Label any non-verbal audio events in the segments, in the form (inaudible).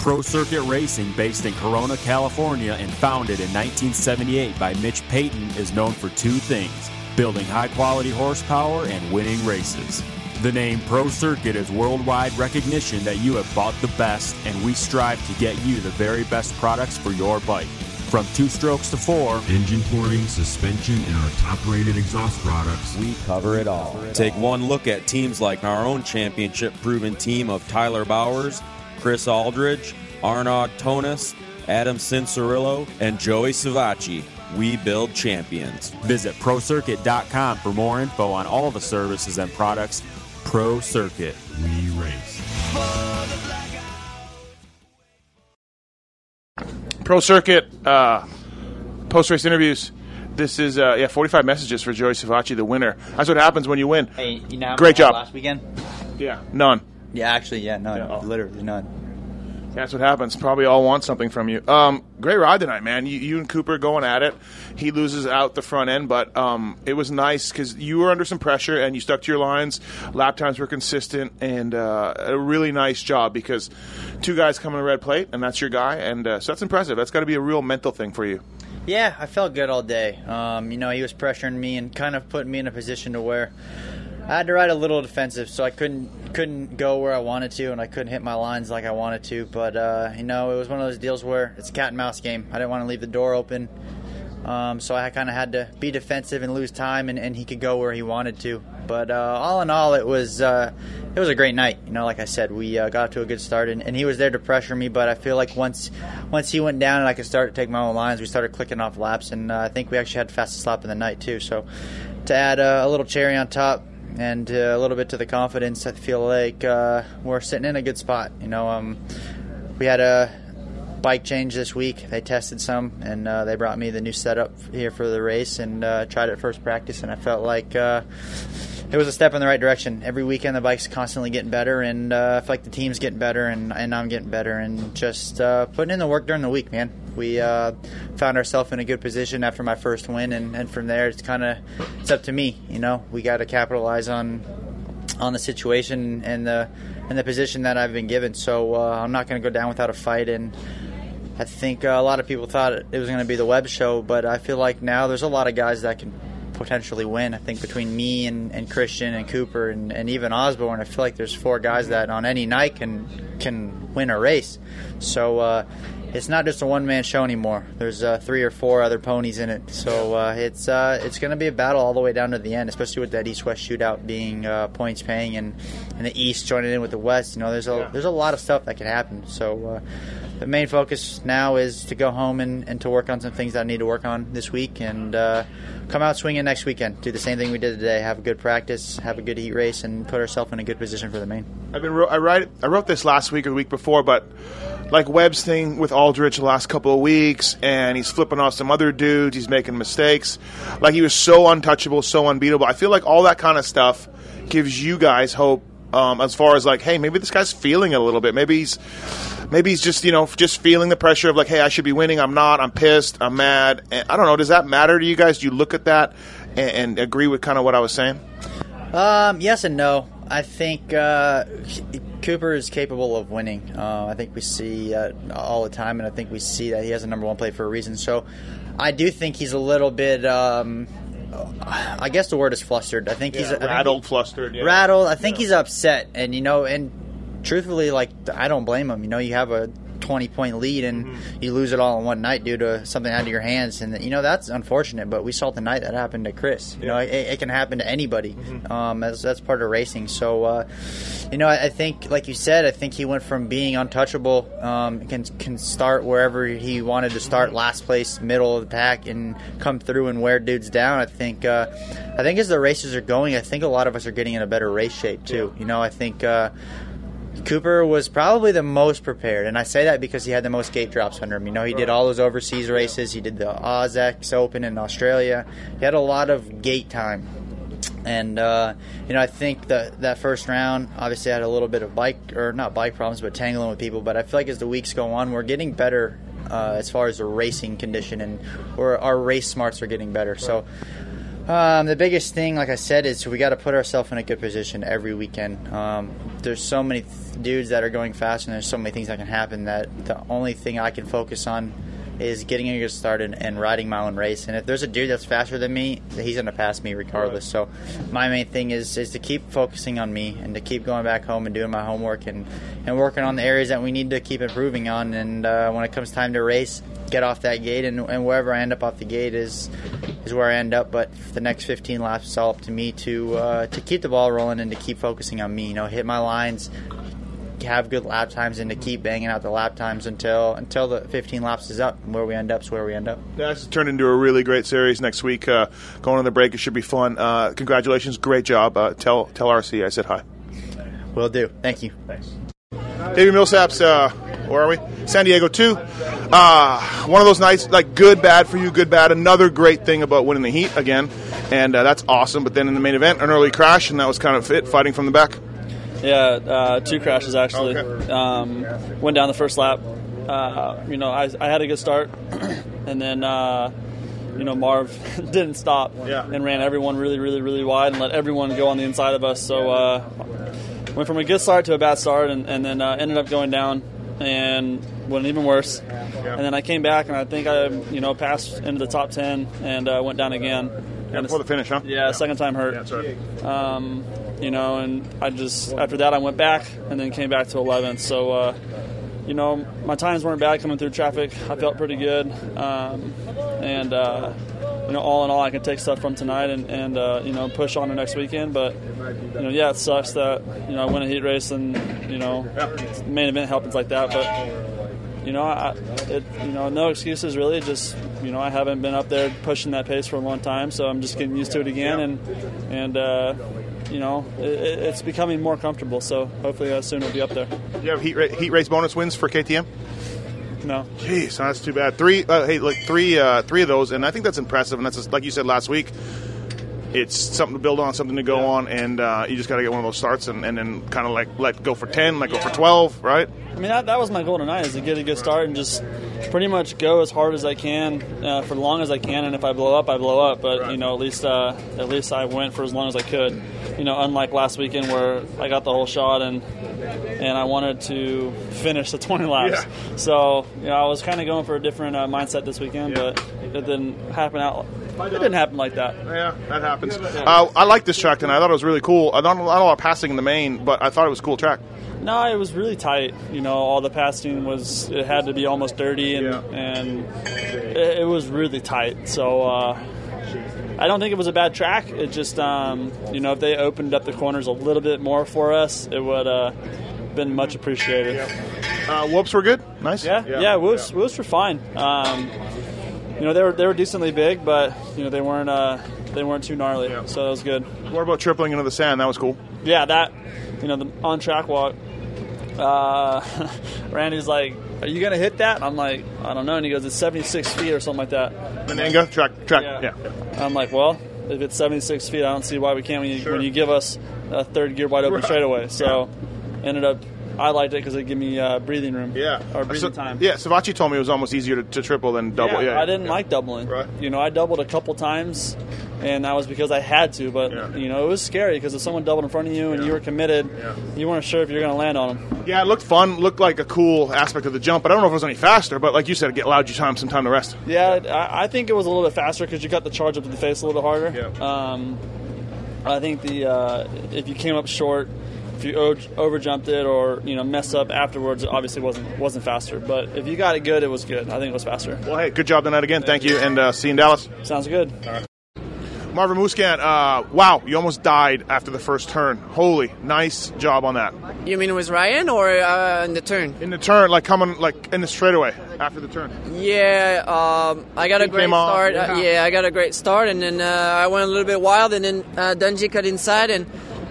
Pro Circuit Racing, based in Corona, California, and founded in 1978 by Mitch Payton, is known for two things building high quality horsepower and winning races. The name Pro Circuit is worldwide recognition that you have bought the best, and we strive to get you the very best products for your bike. From two strokes to four, engine porting, suspension, and our top rated exhaust products, we cover it all. Take one look at teams like our own championship proven team of Tyler Bowers, Chris Alldredge, Arnaud Tonus, Adam Cianciarulo, and Joey Savatgy. We build champions. Visit ProCircuit.com for more info on all the services and products. Pro Circuit. We race. Pro Circuit uh, post race interviews. This is uh, yeah, 45 messages for Joey Savatgy, the winner. That's what happens when you win. Hey, you know, Great job. Last weekend. Yeah, none. Yeah, actually, yeah, none. Yeah. Literally none. That's what happens. Probably all want something from you. Um, great ride tonight, man. You, you, and Cooper going at it. He loses out the front end, but um, it was nice because you were under some pressure and you stuck to your lines. Lap times were consistent and uh, a really nice job because two guys come in a red plate and that's your guy, and uh, so that's impressive. That's got to be a real mental thing for you. Yeah, I felt good all day. Um, you know, he was pressuring me and kind of putting me in a position to where I had to ride a little defensive, so I couldn't couldn't go where I wanted to, and I couldn't hit my lines like I wanted to. But uh, you know, it was one of those deals where it's a cat and mouse game. I didn't want to leave the door open, um, so I kind of had to be defensive and lose time, and, and, he could go where he wanted to. But uh, all in all, it was uh, it was a great night. You know, like I said, we uh, got to a good start, and, and, he was there to pressure me. But I feel like once once he went down and I could start to take my own lines, we started clicking off laps, and uh, I think we actually had fastest lap in the night too. So to add uh, a little cherry on top and uh, a little bit to the confidence. I feel like uh, we're sitting in a good spot. You know, um, we had a bike change this week. They tested some, and uh, they brought me the new setup here for the race, and uh, tried it first practice, and I felt like uh, it was a step in the right direction. Every weekend, the bike's constantly getting better, and uh, I feel like the team's getting better, and, and I'm getting better, and just uh, putting in the work during the week, man. We uh, found ourselves in a good position after my first win, and, and from there, it's kind of it's up to me. You know, we got to capitalize on on the situation and the and the position that I've been given. So uh, I'm not going to go down without a fight, and I think uh, a lot of people thought it was going to be the Webb show, but I feel like now there's a lot of guys that can potentially win. I think between me and, and Christian and Cooper and, and even Osborne, I feel like there's four guys that on any night can can win a race. So uh, it's not just a one man show anymore. There's uh, three or four other ponies in it. So uh, it's uh, it's going to be a battle all the way down to the end, especially with that East West shootout being uh, points paying and, and the East joining in with the West. You know, there's a yeah. there's a lot of stuff that can happen. So uh, the main focus now is to go home and, and to work on some things that I need to work on this week and uh, come out swinging next weekend. Do the same thing we did today. Have a good practice, have a good heat race, and put ourselves in a good position for the main. I've been I write I wrote this last week or the week before, but like Webb's thing with Alldredge the last couple of weeks, and he's flipping off some other dudes. He's making mistakes. Like he was so untouchable, so unbeatable. I feel like all that kind of stuff gives you guys hope um, as far as like, hey, maybe this guy's feeling it a little bit. Maybe he's maybe he's just you know just feeling the pressure of like, hey, I should be winning. I'm not. I'm pissed. I'm mad. And I don't know. Does that matter to you guys? Do you look at that and, and agree with kind of what I was saying? Um, yes and no. I think uh, Cooper is capable of winning. Uh, I think we see uh, all the time, and I think we see that he has a number one play for a reason. So, I do think he's a little bit. Um, I guess the word is flustered. I think yeah, he's rattled, he, flustered, yeah. rattled. I think yeah. he's upset, and you know, and truthfully, like I don't blame him. You know, you have a 20 point lead and mm-hmm. you lose it all in one night due to something out of your hands and you know that's unfortunate but we saw tonight that happened to chris you yeah. know it, it, can happen to anybody mm-hmm. um, that's, that's part of racing so uh, you know I, I, think like you said i think he went from being untouchable um, can, can start wherever he wanted to start mm-hmm. last place middle of the pack and come through and wear dudes down i think uh, i think as the races are going i think a lot of us are getting in a better race shape too yeah. you know i think uh, Cooper was probably the most prepared, and I say that because he had the most gate drops under him. You know, he did all those overseas races. He did the AUS-X Open in Australia. He had a lot of gate time, and uh, you know, I think that that first round obviously had a little bit of bike or not bike problems, but tangling with people. But I feel like as the weeks go on, we're getting better uh, as far as the racing condition, and our race smarts are getting better. So. Um, the biggest thing, like I said, is we got to put ourselves in a good position every weekend. Um, there's so many th- dudes that are going fast, and there's so many things that can happen that the only thing I can focus on is getting a good start and, and riding my own race. And if there's a dude that's faster than me, he's going to pass me regardless. So my main thing is is to keep focusing on me and to keep going back home and doing my homework and, and working on the areas that we need to keep improving on. And uh, when it comes time to race, get off that gate, and, and wherever I end up off the gate is is where I end up. But the next 15 laps, it's all up to me to uh, to keep the ball rolling and to keep focusing on me. You know, hit my lines, have good lap times, and to keep banging out the lap times until until the 15 laps is up. And where we end up is where we end up. Yeah, That's turned into a really great series next week. Uh, going on the break, it should be fun. Uh, congratulations, great job. Uh, tell tell RC I said hi. Will do. Thank you. Thanks. Davi Millsaps, uh, where are we? San Diego 2. Uh, one of those nights, like good, bad for you, good, bad. Another great thing about winning the heat again, and uh, that's awesome. But then in the main event, an early crash, and that was kind of it, fighting from the back. Yeah, uh, two crashes actually. Okay. Um, went down the first lap. Uh, you know, I, I had a good start, (clears throat) and then uh, you know Marv (laughs) didn't stop Yeah. and ran everyone really, really, really wide and let everyone go on the inside of us. So uh, went from a good start to a bad start, and, and then uh, ended up going down and went even worse. And then I came back, and I think I you know passed into the top ten and uh, went down again. And Before the finish, huh? yeah, second time hurt. That's right. Um, you know, and I just after that I went back and then came back to 11th. So, uh, you know, my times weren't bad coming through traffic. I felt pretty good, um, and uh, you know, all in all, I can take stuff from tonight and, and uh, you know push on to next weekend. But you know, yeah, it sucks that you know I win a heat race and you know main event happens like that, but. You know, I, it, you know, no excuses really. Just you know, I haven't been up there pushing that pace for a long time, so I'm just getting used to it again, and and uh, you know, it, it's becoming more comfortable. So hopefully, uh, soon we'll be up there. Do you have heat, ra- heat race bonus wins for KTM? No, Jeez, that's too bad. Three, uh, hey, like three, uh, three of those, and I think that's impressive. And that's just, like you said last week. It's something to build on, something to go on, and uh, you just got to get one of those starts, and, and then kind of like let go for ten, let go for twelve, right? I mean that, that was my goal tonight is to get a good start and just pretty much go as hard as I can uh, for as long as I can. And if I blow up, I blow up. But you know, at least uh, at least I went for as long as I could. You know, unlike last weekend where I got the whole shot and and I wanted to finish the (laughs) 20 laps. So you know, I was kind of going for a different uh, mindset this weekend, Yeah. but it didn't happen out. It didn't happen like that. Yeah, that happens. Uh, I like this track and I thought it was really cool. I don't, I don't know a lot of passing in the main, but I thought it was a cool track. No, it was really tight. You know, all the passing was it had to be almost dirty, and Yeah. and it, it was really tight. So uh, I don't think it was a bad track. It just um, you know if they opened up the corners a little bit more for us, it would uh, been much appreciated. Uh, whoops were good. Nice. Yeah, yeah, Woos, Woos were fine. Um, you know, they were they were decently big, but you know they weren't uh, they weren't too gnarly, Yeah. so that was good. What about tripling into the sand? That was cool. Yeah, that you know the on track walk. Uh, (laughs) Randy's like, "Are you gonna hit that?" I'm like, "I don't know." And he goes, "It's 76 feet or something like that." Menenga track, track. Yeah. I'm like, "Well, if it's 76 feet, I don't see why we can't when you, Sure. when you give us a third gear wide open Right. straightaway." So, ended up. I liked it because it gave me uh, breathing room. Yeah. Or breathing So- time. Yeah. Savatgy told me it was almost easier to, to triple than double. Yeah. I didn't like doubling. Right. You know, I doubled a couple times, and that was because I had to. But Yeah. you know, it was scary because if someone doubled in front of you and you were committed, Yeah. you weren't sure if you were going to land on them. Yeah, it looked fun. Looked like a cool aspect of the jump, but I don't know if it was any faster. But like you said, it allowed you time some time to rest. Yeah, I, I think it was a little bit faster because you got the charge up to the face a little bit harder. Yeah. Um, I think the uh, if you came up short, if you o- over jumped it or you know messed up afterwards, it obviously wasn't wasn't faster. But if you got it good, it was good. I think it was faster. Well, hey, good job tonight again. Thank you, and uh, see you in Dallas. Sounds good. Marvin Musquin, uh, wow, you almost died after the first turn. Holy, nice job on that. You mean with Ryan or uh, in the turn? In the turn, like coming like in the straightaway after the turn. Yeah, um, I got a great start. yeah. Uh, yeah, I got a great start, and then uh, I went a little bit wild, and then uh, Dungey cut inside, and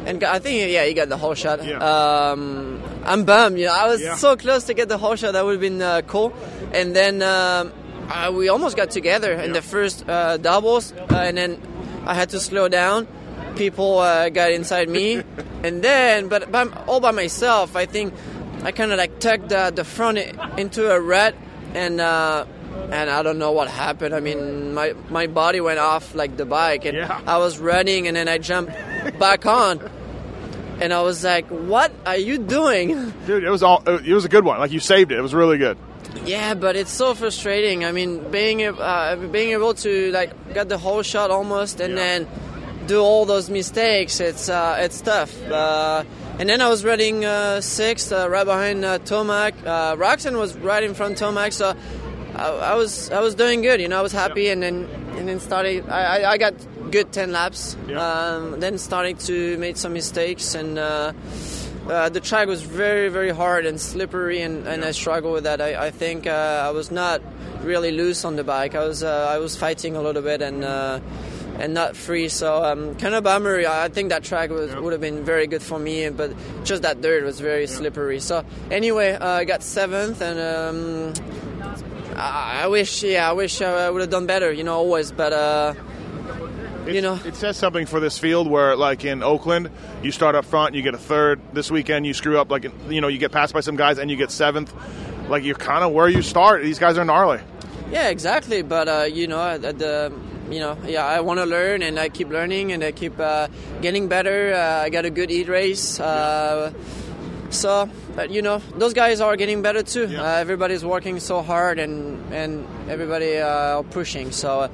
and got, I think yeah, he got the whole shot. Yeah. Um, I'm bummed. You know, I was Yeah. so close to get the whole shot. That would have been uh, cool. And then um, uh, we almost got together in Yeah. the first uh, doubles, uh, and then I had to slow down. People uh, got inside me, (laughs) and then, but, but all by myself. I think I kind of like tucked the, the front into a rut, and uh, and I don't know what happened. I mean, my my body went off like the bike, and Yeah. I was running, and then I jumped back on. and I was like, "What are you doing?" Dude, it was all. It was a good one. Like you saved it. It was really good. Yeah, but it's so frustrating. I mean, being uh, being able to like get the whole shot almost, and Yeah. then do all those mistakes. It's uh, it's tough. Uh, and then I was running uh, sixth, uh, right behind uh, Tomac. Uh, Roczen was right in front of Tomac, so I, I was I was doing good. You know, I was happy, and then and then started. I, I, I got good ten laps. Yeah. Um, then starting to make some mistakes and. Uh, uh, the track was very, very hard and slippery, and, and I struggled with that. I, I think uh, I was not really loose on the bike. I was uh, I was fighting a little bit and uh, and not free. So um, kind of bummer. I think that track was, would have been very good for me, but just that dirt was very slippery. So anyway, uh, I got seventh, and um, I, I wish, yeah, I wish I would have done better. You know, always, but. Uh, you know, It says something for this field where, like in Oakland, you start up front, you get a third. This weekend, you screw up, like you know, you get passed by some guys, and you get seventh. Like you're kind of where you start. These guys are gnarly. Yeah, exactly. But uh, you know, at the you know, yeah, I want to learn, and I keep learning, and I keep uh, getting better. Uh, I got a good eat race. Uh, so, but, you know, those guys are getting better too. Yeah. Uh, everybody's working so hard, and and everybody uh, are pushing. So, uh,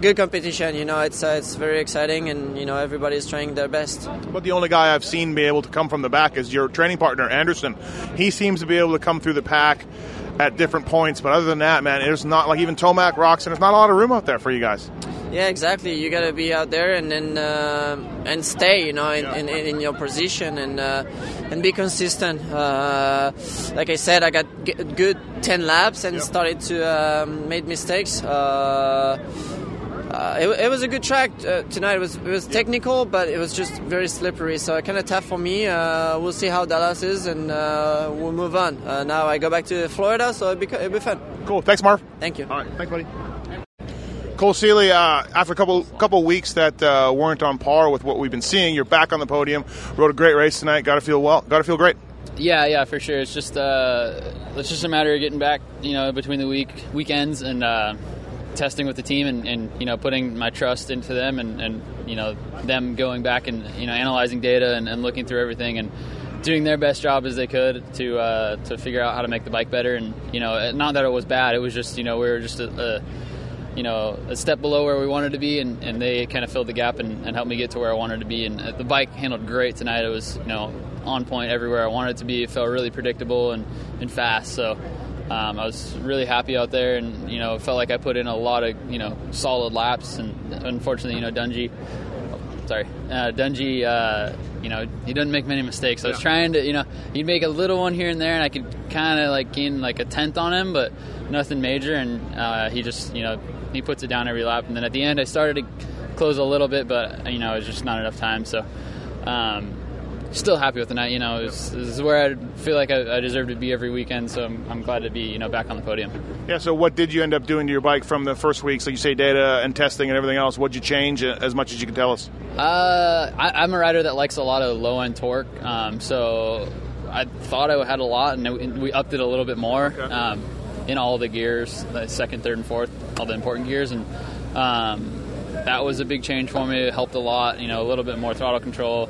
good competition. You know, it's uh, it's very exciting, and you know, everybody's trying their best. But the only guy I've seen be able to come from the back is your training partner, Anderson. He seems to be able to come through the pack at different points. But other than that, man, it's not like even Tomac, rocks, and There's not a lot of room out there for you guys. Yeah, exactly. You gotta be out there and then uh, and stay, you know, in, Yeah. in, in your position and uh, and be consistent. Uh, like I said, I got g- good ten laps and Yeah. started to um, made mistakes. Uh, it, it was a good track uh, tonight. It was it was technical, but it was just very slippery. So kind of tough for me. Uh, we'll see how Dallas is, and uh, we'll move on. Uh, now I go back to Florida, so it'll be, it'll be fun. Cool. Thanks, Marv. Thank you. All right, thanks, buddy. Cole Seely, uh, after a couple couple weeks that uh, weren't on par with what we've been seeing, you're back on the podium. Rode a great race tonight. Got to feel well. Got to feel great. Yeah, yeah, for sure. It's just uh, it's just a matter of getting back, you know, between the week weekends and uh, testing with the team and, and you know putting my trust into them and, and you know them going back and you know analyzing data and, and looking through everything and doing their best job as they could to uh, to figure out how to make the bike better. And you know, not that it was bad. It was just you know we were just a, a you know, a step below where we wanted to be, and, and they kind of filled the gap and, and helped me get to where I wanted to be. And uh, the bike handled great tonight. It was, you know, on point everywhere I wanted it to be. It felt really predictable and, and fast. So um, I was really happy out there, and you know, felt like I put in a lot of, you know, solid laps. And unfortunately, you know, Dungey, sorry, uh, Dungey, uh, you know, he doesn't make many mistakes. I was trying to, you know, he'd make a little one here and there, and I could kind of like gain like a tenth on him, but nothing major. And uh, he just, you know, he puts it down every lap. And then at the end, I started to close a little bit, but you know, it was just not enough time. So. Um, Still happy with the night, you know. Was, this is where I feel like I, I deserve to be every weekend, so I'm, I'm glad to be, you know, back on the podium. Yeah. So, what did you end up doing to your bike from the first week? So you say data and testing and everything else. What'd you change uh, as much as you can tell us? Uh, I, I'm a rider that likes a lot of low end torque, um, so I thought I had a lot, and we- upped it a little bit more um, in all the gears, the second, third, and fourth, all the important gears, and um, that was a big change for me. It helped a lot, you know, a little bit more throttle control.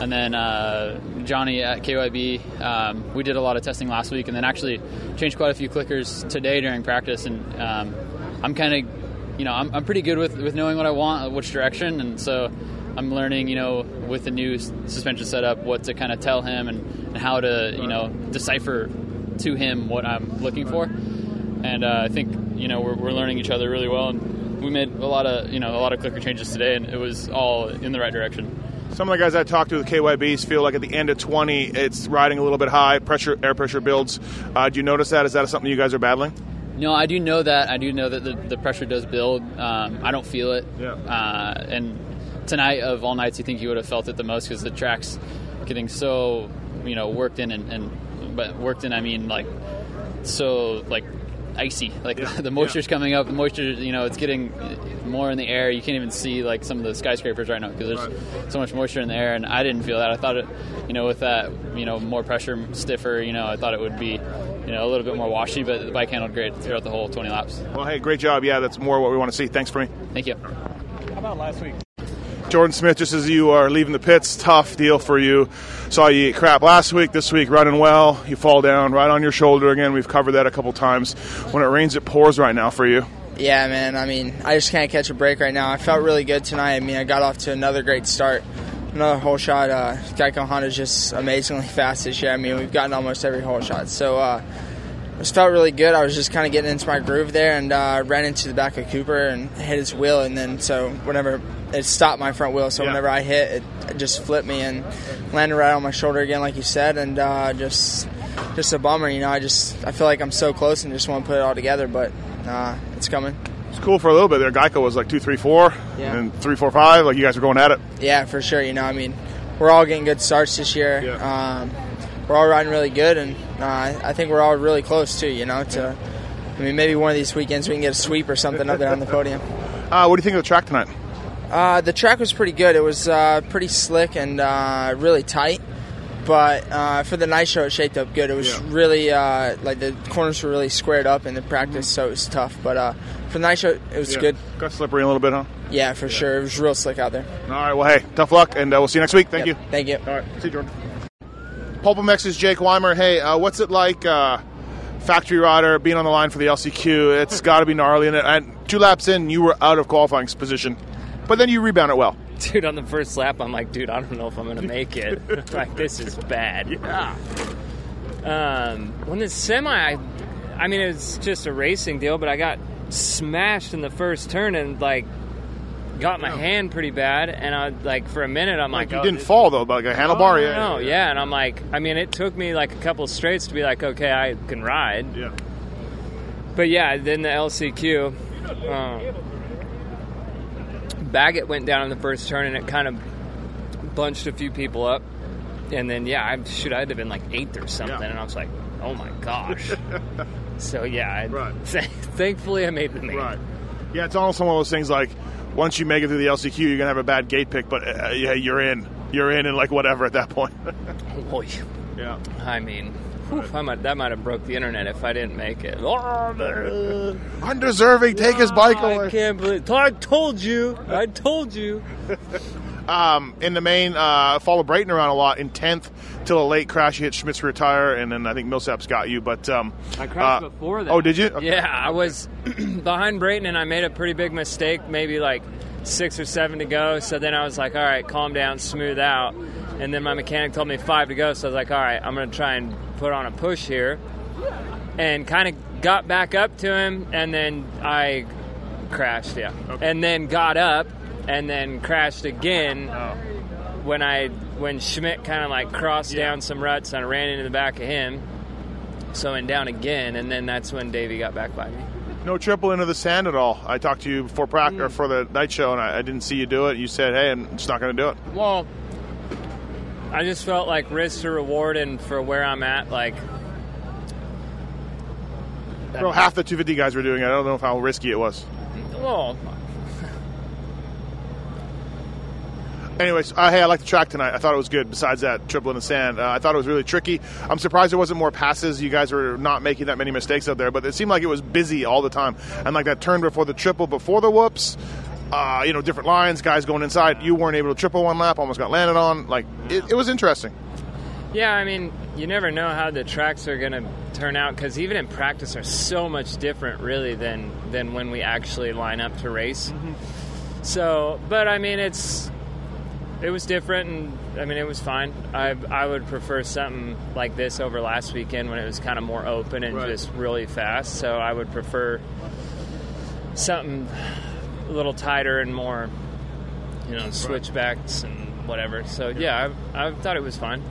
And then uh, Johnny at KYB, um, we did a lot of testing last week, and then actually changed quite a few clickers today during practice. And um, I'm kind of, you know, I'm, I'm pretty good with, with knowing what I want, which direction, and so I'm learning, you know, with the new suspension setup, what to kind of tell him and, and how to, you know, decipher to him what I'm looking for. And uh, I think, you know, we're, we're learning each other really well, and we made a lot of, you know, a lot of clicker changes today, and it was all in the right direction. Some of the guys I talked to with KYBs feel like at the end of 20, it's riding a little bit high. Pressure, air pressure builds. Uh, do you notice that? Is that something you guys are battling? No, I do know that. I do know that the, the pressure does build. Um, I don't feel it. Yeah. Uh, and tonight, of all nights, you think you would have felt it the most because the track's getting so, you know, worked in and, and but worked in. I mean, like so like icy. Like Yeah. (laughs) the moisture's coming up. The moisture, you know, it's getting more in the air. You can't even see like some of the skyscrapers right now because there's so much moisture in the air. And I didn't feel that. I thought it, you know, with that, you know, more pressure, stiffer. You know, I thought it would be, you know, a little bit more washy. But the bike handled great throughout the whole 20 laps. Well, hey, great job. Yeah, that's more what we want to see. Thanks for me. Thank you. How about last week? Jordan Smith, just as you are leaving the pits, tough deal for you. Saw you eat crap last week, this week running well. You fall down right on your shoulder again. We've covered that a couple times. When it rains, it pours right now for you. Yeah, man. I mean, I just can't catch a break right now. I felt really good tonight. I mean, I got off to another great start. Another hole shot. Uh, Geico Honda's just amazingly (laughs) fast this year. I mean, we've gotten almost every hole shot. So, uh, it felt really good. I was just kind of getting into my groove there and uh, ran into the back of Cooper and hit his wheel. And then, so whenever it stopped my front wheel, so Yeah. whenever I hit, it, it just flipped me and landed right on my shoulder again, like you said. And uh, just, just a bummer. You know, I just I feel like I'm so close and just want to put it all together, but uh, it's coming. It's cool for a little bit there. Geico was like two, three, four, Yeah. and three, four, five. Like you guys were going at it. Yeah, for sure. You know, I mean, we're all getting good starts this year. Um, we're all riding really good, and uh, I think we're all really close too. You know, to I mean, maybe one of these weekends we can get a sweep or something up there on the podium. (laughs) Uh, what do you think of the track tonight? Uh, the track was pretty good. It was uh, pretty slick and uh, really tight. But uh, for the night show, it shaped up good. It was Yeah. really uh, like the corners were really squared up in the practice, so it was tough. But uh, for the night show, it was Yeah. good. Got slippery a little bit, huh? Yeah, for sure. It was real slick out there. All right. Well, hey, tough luck, and uh, we'll see you next week. Thank Yep. you. Thank you. All right. See you, Jordan. PulpMX's Jake Weimer. Hey, uh, what's it like, uh, factory rider, being on the line for the LCQ? It's (laughs) got to be gnarly. And, and two laps in, you were out of qualifying position, but then you rebound it well. dude, on the first lap, I'm like, dude, I don't know if I'm gonna make it. (laughs) (laughs) like, this is bad. Yeah. Um, when the semi, I, I mean, it's just a racing deal, but I got smashed in the first turn and like got my hand pretty bad, and I like for a minute, I'm like, you oh, didn't fall though, but like a handlebar. Oh, yeah. no, yeah, and I'm like, I mean, it took me like a couple straights to be like, okay, I can ride. Yeah. But yeah, then the LCQ, um, Baggett went down in the first turn and it kind of bunched a few people up. And then, yeah, I should I'd have been like eighth or something. Yeah. And I was like, oh my gosh. (laughs) so yeah, I, Right. (laughs) thankfully I made the main. Right. Yeah, it's almost one of those things like once you make it through the LCQ, you're gonna have a bad gate pick, but uh, yeah, you're in. You're in, and like whatever at that point. (laughs) Boy, yeah. I mean, whew, I might, that might have broke the internet if I didn't make it. (laughs) Undeserving. Take his bike away. I can't believe. I told you. I told you. (laughs) Um, in the main, uh, followed Brayton around a lot in tenth till a late crash. You hit Schmidt's rear tire, and then I think Millsaps got you. But um, I crashed uh, before that. Oh, did you? Okay. (laughs) Yeah, I was (clears throat) behind Brayton and I made a pretty big mistake, maybe like six or seven to go. So then I was like, all right, calm down, smooth out. And then my mechanic told me five to go. So I was like, all right, I'm going to try and put on a push here. And kind of got back up to him and then I crashed, yeah. And then got up and then crashed again when I when Schmidt kind of like crossed down some ruts and I ran into the back of him. So went down again, and then that's when Davey got back by me. No triple into the sand at all. I talked to you before practice Mm. or for the night show, and I, I didn't see you do it. You said, "Hey, I'm just not going to do it." Well, I just felt like risk to reward, and for where I'm at, like Well, half the 250 guys were doing it. I don't know how risky it was. well, Anyways, uh, hey, I like the track tonight. I thought it was good. Besides that triple in the sand, uh, I thought it was really tricky. I'm surprised there wasn't more passes. You guys were not making that many mistakes out there, but it seemed like it was busy all the time. And like that turn before the triple, before the whoops, uh, you know, different lines, guys going inside. You weren't able to triple one lap, almost got landed on. Like it, it was interesting. yeah. I mean, you never know how the tracks are gonna turn out because even in practice are so much different, really, than than when we actually line up to race. So, but I mean, it's it was different, and I mean, it was fine. I I would prefer something like this over last weekend when it was kind of more open and Right. just really fast. So I would prefer something a little tighter and more, you know, switchbacks and whatever. So yeah, I, I thought it was fine.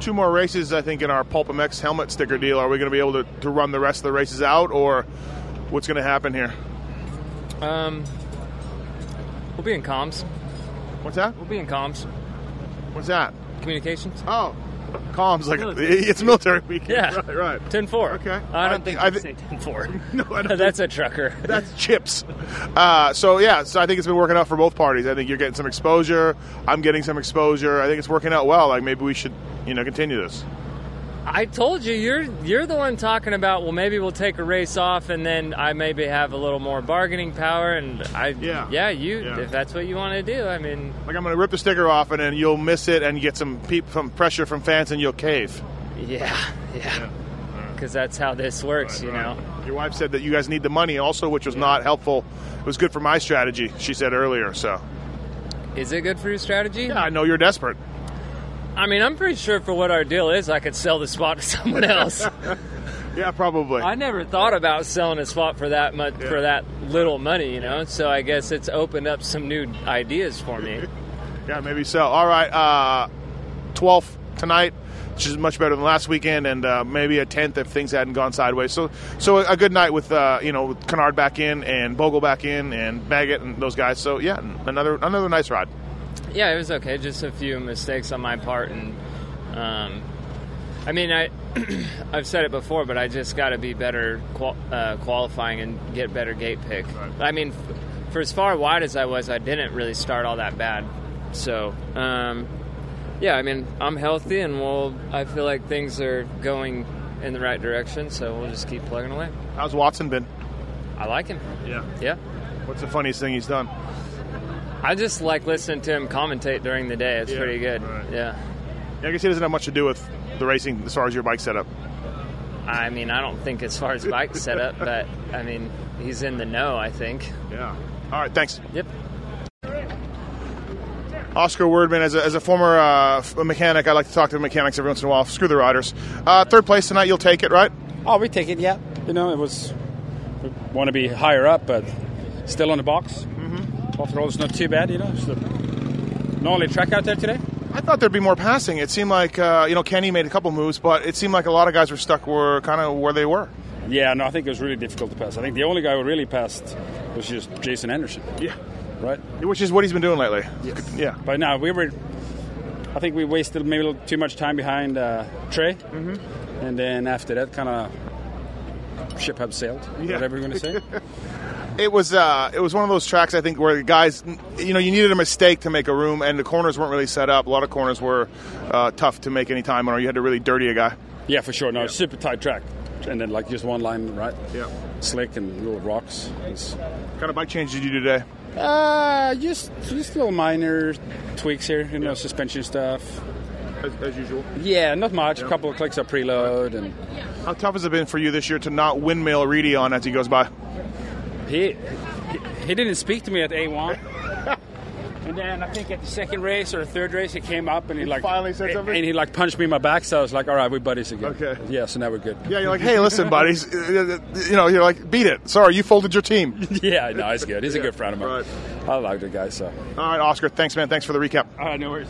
Two more races, I think, in our Pulp MX helmet sticker deal. Are we going to be able to, to run the rest of the races out, or what's going to happen here? Um, we'll be in comms. What's that? We'll be in comms. What's that? Communications. Oh, comms like Military. (laughs) it's military weekend. Yeah. (laughs) right, right. Ten four. Okay. I don't I- think I thi- say ten four. (laughs) No, I don't That's a trucker. That's chips. Uh, so yeah, so I think it's been working out for both parties. I think you're getting some exposure. I'm getting some exposure. I think it's working out well. Like maybe we should, you know, continue this. I told you you're you're the one talking about well maybe we'll take a race off and then I maybe have a little more bargaining power and I Yeah. yeah you Yeah. if that's what you want to do I mean Like I'm going to rip the sticker off, and then you'll miss it, and get some peop some pressure from fans, and you'll cave. yeah yeah because that's how this works you know Your wife said that you guys need the money, also, which was not helpful. It was good for my strategy. She said earlier. So is it good for your strategy yeah, I know you're desperate. I mean I'm pretty sure for what our deal is I could sell the spot to (laughs) someone else (laughs) Yeah, probably. I never thought about selling a spot for that much for that little money you know so I guess it's opened up some new ideas for me (laughs) Yeah, maybe so. All right, uh, 12th tonight, which is much better than last weekend, and uh, maybe a 10th if things hadn't gone sideways. So, so a good night with uh, you know with Canard back in and Bogle back in and Baggett and those guys. So yeah, another another nice ride. Yeah, it was okay. Just a few mistakes on my part, and um, I mean, I (clears throat) I've said it before, but I just got to be better qual- uh, qualifying and get better gate pick. I mean, f- for as far wide as I was, I didn't really start all that bad. So, um, yeah, I mean, I'm healthy, and we'll. I feel like things are going in the right direction, so we'll just keep plugging away. How's Watson been? I like him. Yeah. Yeah. What's the funniest thing he's done? (laughs) I just like listening to him commentate during the day. It's Yeah, pretty good. right. Yeah. Yeah, I guess he doesn't have much to do with the racing as far as your bike setup. I mean, I don't think as far as bike (laughs) setup, but I mean, he's in the know. I think. Yeah. All right. Thanks. Yep. Oscar Wirdeman, as a, as a former uh, mechanic, I like to talk to the mechanics every once in a while. Screw the riders. Uh, third place tonight, you'll take it, right? Oh, we take it, yeah. You know, it was. We want to be higher up, but still on the box. After all, it's not too bad, you know. It's the gnarly track out there today. I thought there'd be more passing. It seemed like uh, you know Kenny made a couple moves, but it seemed like a lot of guys were stuck were kind of where they were. Yeah, no, I think it was really difficult to pass. I think the only guy who really passed was just Jason Anderson. Yeah. Right? Which is what he's been doing lately. Yeah. But now we were. I think we wasted maybe a little too much time behind uh, Trey. Mm-hmm. And then after that, kind of ship had sailed. Yeah. Whatever you're going to say. (laughs) It was uh, it was one of those tracks I think where the guys, you know, you needed a mistake to make a room, and the corners weren't really set up. A lot of corners were uh, tough to make any time on, or you had to really dirty a guy. Yeah, for sure. No, it's super tight track, and then like just one line, right? Yeah. Slick and little rocks. It's, What kind of bike change did you do today? uh, just just little minor tweaks here, you know, suspension stuff. As, as usual. Yeah, not much. A couple of clicks of preload, and How tough has it been for you this year to not windmill Reedy on as he goes by? He he didn't speak to me at A1. (laughs) And then I think at the second race or the third race, he came up and he, like finally said something? and he like punched me in my back. So I was like, "All right, we're buddies again." Okay. Yeah, so now we're good. Yeah, you're like, hey, listen, (laughs) buddies, you know, you're like, beat it. Sorry, you folded your team. (laughs) yeah, no, he's good. He's a good friend of mine. right. I like the guy. So. All right, Oscar, thanks, man. Thanks for the recap. All right, no worries.